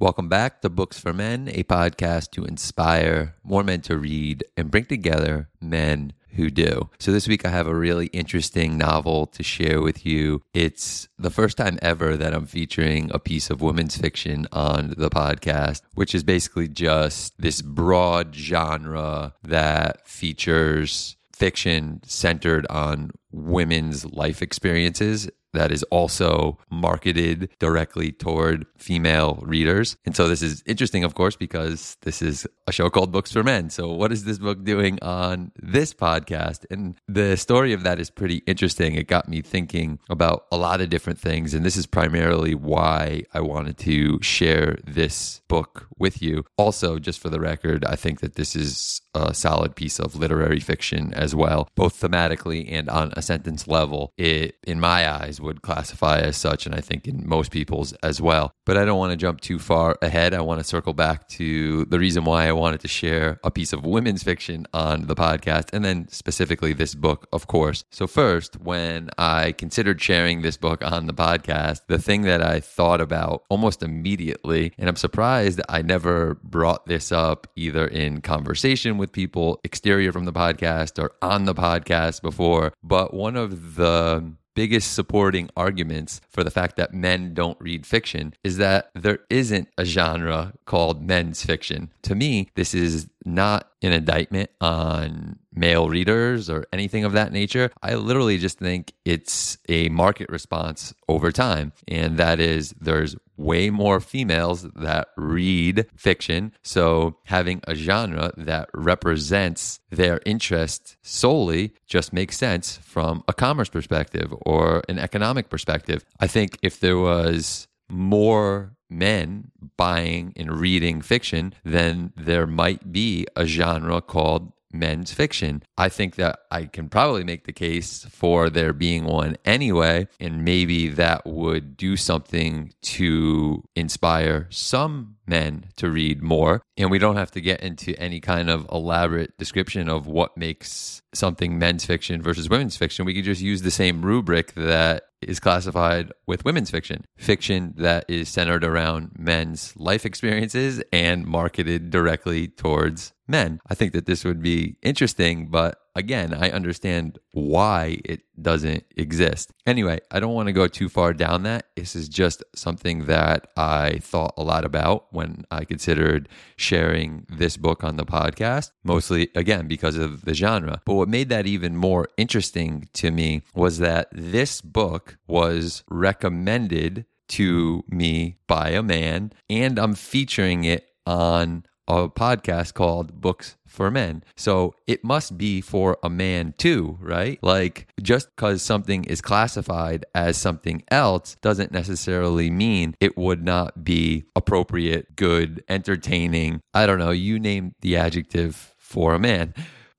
Welcome back to Books for Men, a podcast to inspire more men to read and bring together men who do. So this week I have a really interesting novel to share with you. It's the first time ever that I'm featuring a piece of women's fiction on the podcast, which is basically just this broad genre that features fiction centered on women's life experiences that is also marketed directly toward female readers. And so this is interesting, of course, because this is a show called Books for Men. So, what is this book doing on this podcast? And the story of that is pretty interesting. It got me thinking about a lot of different things. And this is primarily why I wanted to share this book with you. Also, just for the record, I think that this is a solid piece of literary fiction as well, both thematically and on a sentence level. It, in my eyes, would classify as such, and I think in most people's as well. But I don't want to jump too far ahead. I want to circle back to the reason why I wanted to share a piece of women's fiction on the podcast, and then specifically this book, of course. So, first, when I considered sharing this book on the podcast, the thing that I thought about almost immediately, and I'm surprised I never brought this up either in conversation with people exterior from the podcast or on the podcast before, but one of the biggest supporting arguments for the fact that men don't read fiction is that there isn't a genre called men's fiction. To me, this is not an indictment on male readers or anything of that nature. I literally just think it's a market response over time. And that is there's way more females that read fiction. So having a genre that represents their interest solely just makes sense from a commerce perspective or an economic perspective. I think if there was more men buying and reading fiction, then there might be a genre called men's fiction. I think that I can probably make the case for there being one anyway, and maybe that would do something to inspire some men to read more. And we don't have to get into any kind of elaborate description of what makes something men's fiction versus women's fiction. We could just use the same rubric that is classified with women's fiction fiction that is centered around men's life experiences and marketed directly towards men. I think that this would be interesting, but again, I understand why it doesn't exist. Anyway, I don't want to go too far down that. This is just something that I thought a lot about when I considered sharing this book on the podcast, mostly again because of the genre. But what made that even more interesting to me was that this book was recommended to me by a man, and I'm featuring it on a podcast called Books for Men. So it must be for a man too, right? Like just because something is classified as something else doesn't necessarily mean it would not be appropriate, good, entertaining. I don't know, you name the adjective for a man.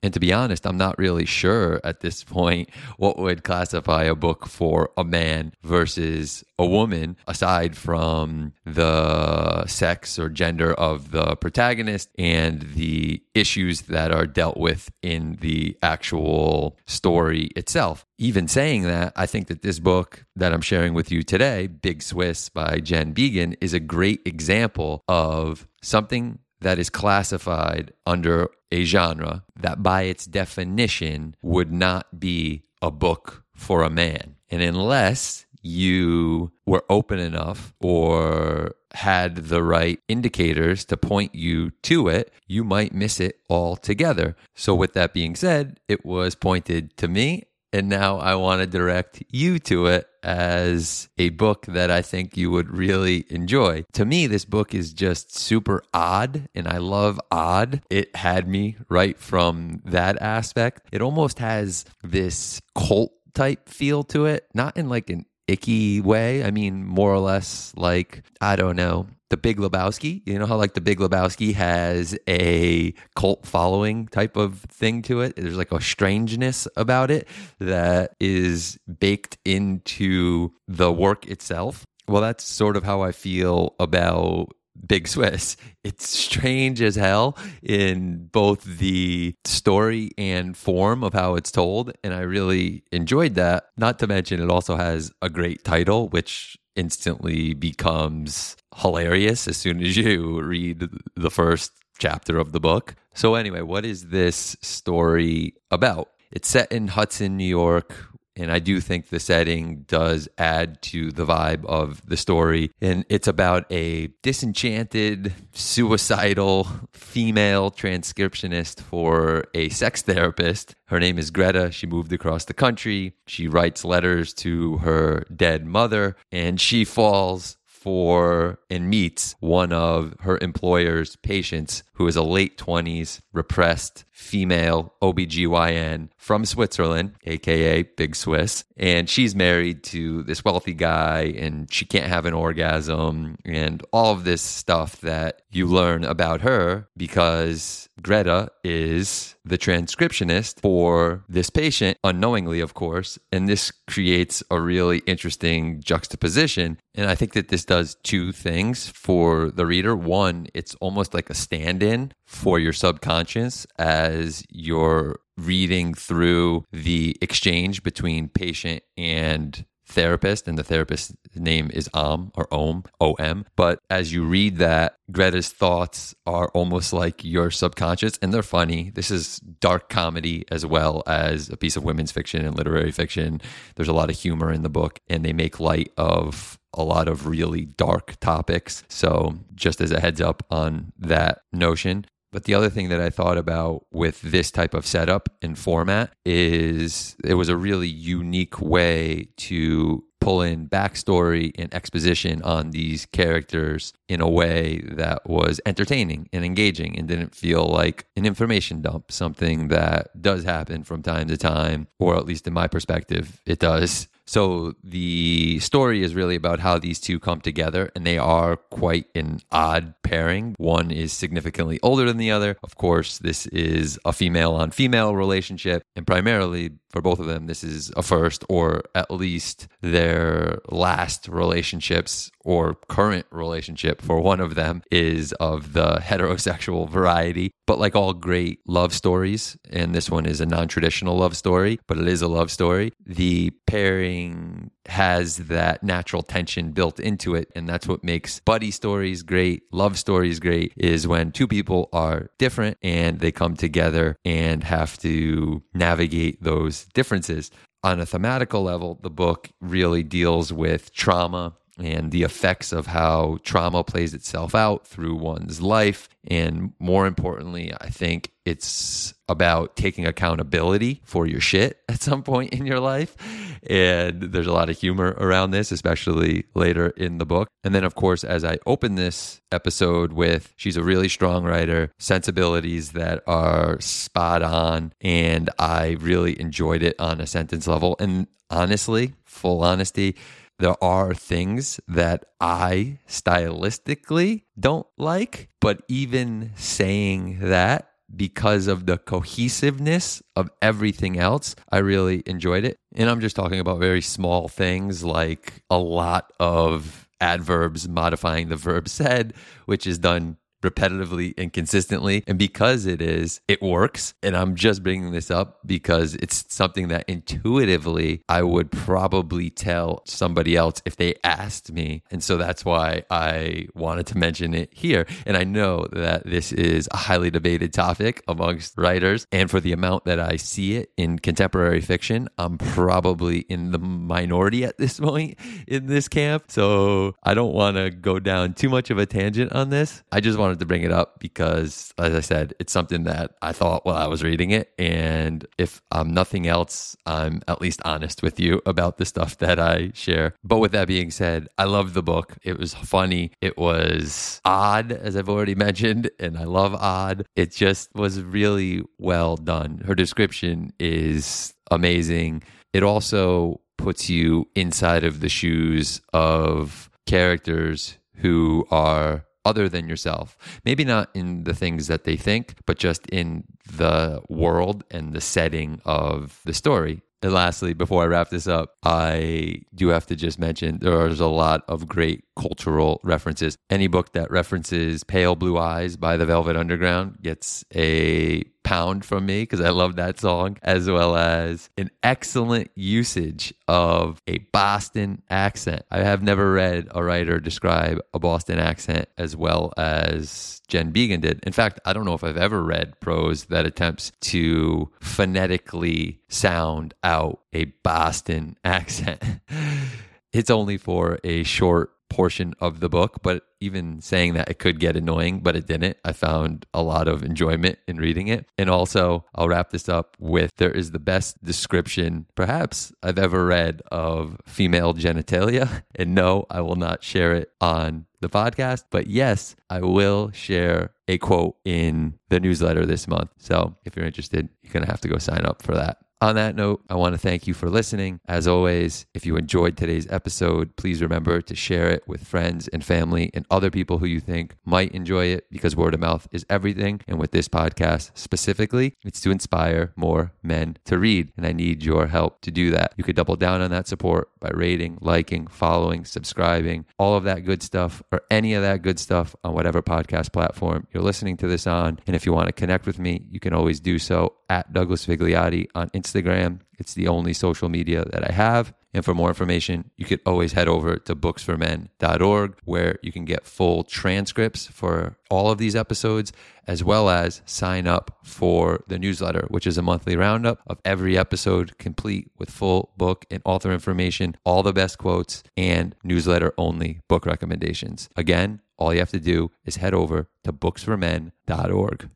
And to be honest, I'm not really sure at this point what would classify a book for a man versus a woman, aside from the sex or gender of the protagonist and the issues that are dealt with in the actual story itself. Even saying that, I think that this book that I'm sharing with you today, Big Swiss by Jen Beagin, is a great example of something that is classified under a genre that by its definition would not be a book for a man. And unless you were open enough or had the right indicators to point you to it, you might miss it altogether. So, with that being said, it was pointed to me and now I want to direct you to it as a book that I think you would really enjoy. To me, this book is just super odd, and I love odd. It had me right from that aspect. It almost has this cult type feel to it, not in like an icky way. I mean, more or less like, I don't know, the Big Lebowski. You know how like the Big Lebowski has a cult following type of thing to it. There's like a strangeness about it that is baked into the work itself. Well, that's sort of how I feel about Big Swiss. It's strange as hell in both the story and form of how it's told. And I really enjoyed that. Not to mention, it also has a great title, which instantly becomes hilarious as soon as you read the first chapter of the book. So, anyway, what is this story about? It's set in Hudson, New York, and I do think the setting does add to the vibe of the story. And it's about a disenchanted, suicidal female transcriptionist for a sex therapist. Her name is Greta. She moved across the country. She writes letters to her dead mother, and she falls for and meets one of her employer's patients who is a late 20s repressed female OBGYN from Switzerland, aka Big Swiss. And she's married to this wealthy guy and she can't have an orgasm and all of this stuff that you learn about her because Greta is the transcriptionist for this patient, unknowingly, of course. And this creates a really interesting juxtaposition. And I think that this does two things for the reader. One, it's almost like a stand in for your subconscious as you're reading through the exchange between patient and therapist and the therapist's name is Om or Om, O-M. But as you read that, Greta's thoughts are almost like your subconscious and they're funny. This is dark comedy as well as a piece of women's fiction and literary fiction. There's a lot of humor in the book and they make light of a lot of really dark topics. So, just as a heads up on that notion. But the other thing that I thought about with this type of setup and format is it was a really unique way to pull in backstory and exposition on these characters in a way that was entertaining and engaging and didn't feel like an information dump, something that does happen from time to time, or at least in my perspective, it does so the story is really about how these two come together, and they are quite an odd pairing. One is significantly older than the other. Of course, this is a female on female relationship, and primarily for both of them, this is a first or at least their last relationships or current relationship for one of them is of the heterosexual variety. But like all great love stories, and this one is a non traditional love story, but it is a love story, the pairing has that natural tension built into it. And that's what makes buddy stories great, love stories great, is when two people are different and they come together and have to navigate those differences. On a thematical level, the book really deals with trauma and the effects of how trauma plays itself out through one's life. And more importantly, I think it's about taking accountability for your shit at some point in your life. And there's a lot of humor around this, especially later in the book. And then, of course, as I open this episode with, she's a really strong writer, sensibilities that are spot on. And I really enjoyed it on a sentence level. And honestly, full honesty, there are things that I stylistically don't like, but even saying that because of the cohesiveness of everything else, I really enjoyed it. And I'm just talking about very small things like a lot of adverbs modifying the verb said, which is done repetitively and consistently. And because it is, it works. And I'm just bringing this up because it's something that intuitively I would probably tell somebody else if they asked me. And so that's why I wanted to mention it here. And I know that this is a highly debated topic amongst writers. And for the amount that I see it in contemporary fiction, I'm probably in the minority at this point in this camp. So I don't want to go down too much of a tangent on this. I just want wanted to bring it up because, as I said, it's something that I thought while I was reading it. And if I'm nothing else, I'm at least honest with you about the stuff that I share. But with that being said, I loved the book. It was funny. It was odd, as I've already mentioned, and I love odd. It just was really well done. Her description is amazing. It also puts you inside of the shoes of characters who are other than yourself. Maybe not in the things that they think, but just in the world and the setting of the story. And lastly, before I wrap this up, I do have to just mention there's a lot of great cultural references. Any book that references Pale Blue Eyes by the Velvet Underground gets a pound from me because I love that song, as well as an excellent usage of a Boston accent. I have never read a writer describe a Boston accent as well as Jen Beagin did. In fact, I don't know if I've ever read prose that attempts to phonetically sound out a Boston accent. it's only for a short portion of the book, but even saying that it could get annoying, but it didn't. I found a lot of enjoyment in reading it. And also, I'll wrap this up with there is the best description, perhaps, I've ever read of female genitalia. And no, I will not share it on the podcast, but yes, I will share a quote in the newsletter this month. So if you're interested, you're going to have to go sign up for that. On that note, I want to thank you for listening. As always, if you enjoyed today's episode, please remember to share it with friends and family and other people who you think might enjoy it because word of mouth is everything. And with this podcast specifically, it's to inspire more men to read. And I need your help to do that. You could double down on that support by rating, liking, following, subscribing, all of that good stuff, or any of that good stuff on whatever podcast platform you're listening to this on. And if you want to connect with me, you can always do so at Douglas Vigliotti on Instagram. It's the only social media that I have. And for more information, you could always head over to booksformen.org where you can get full transcripts for all of these episodes, as well as sign up for the newsletter, which is a monthly roundup of every episode, complete with full book and author information, all the best quotes, and newsletter only book recommendations. Again, all you have to do is head over to booksformen.org.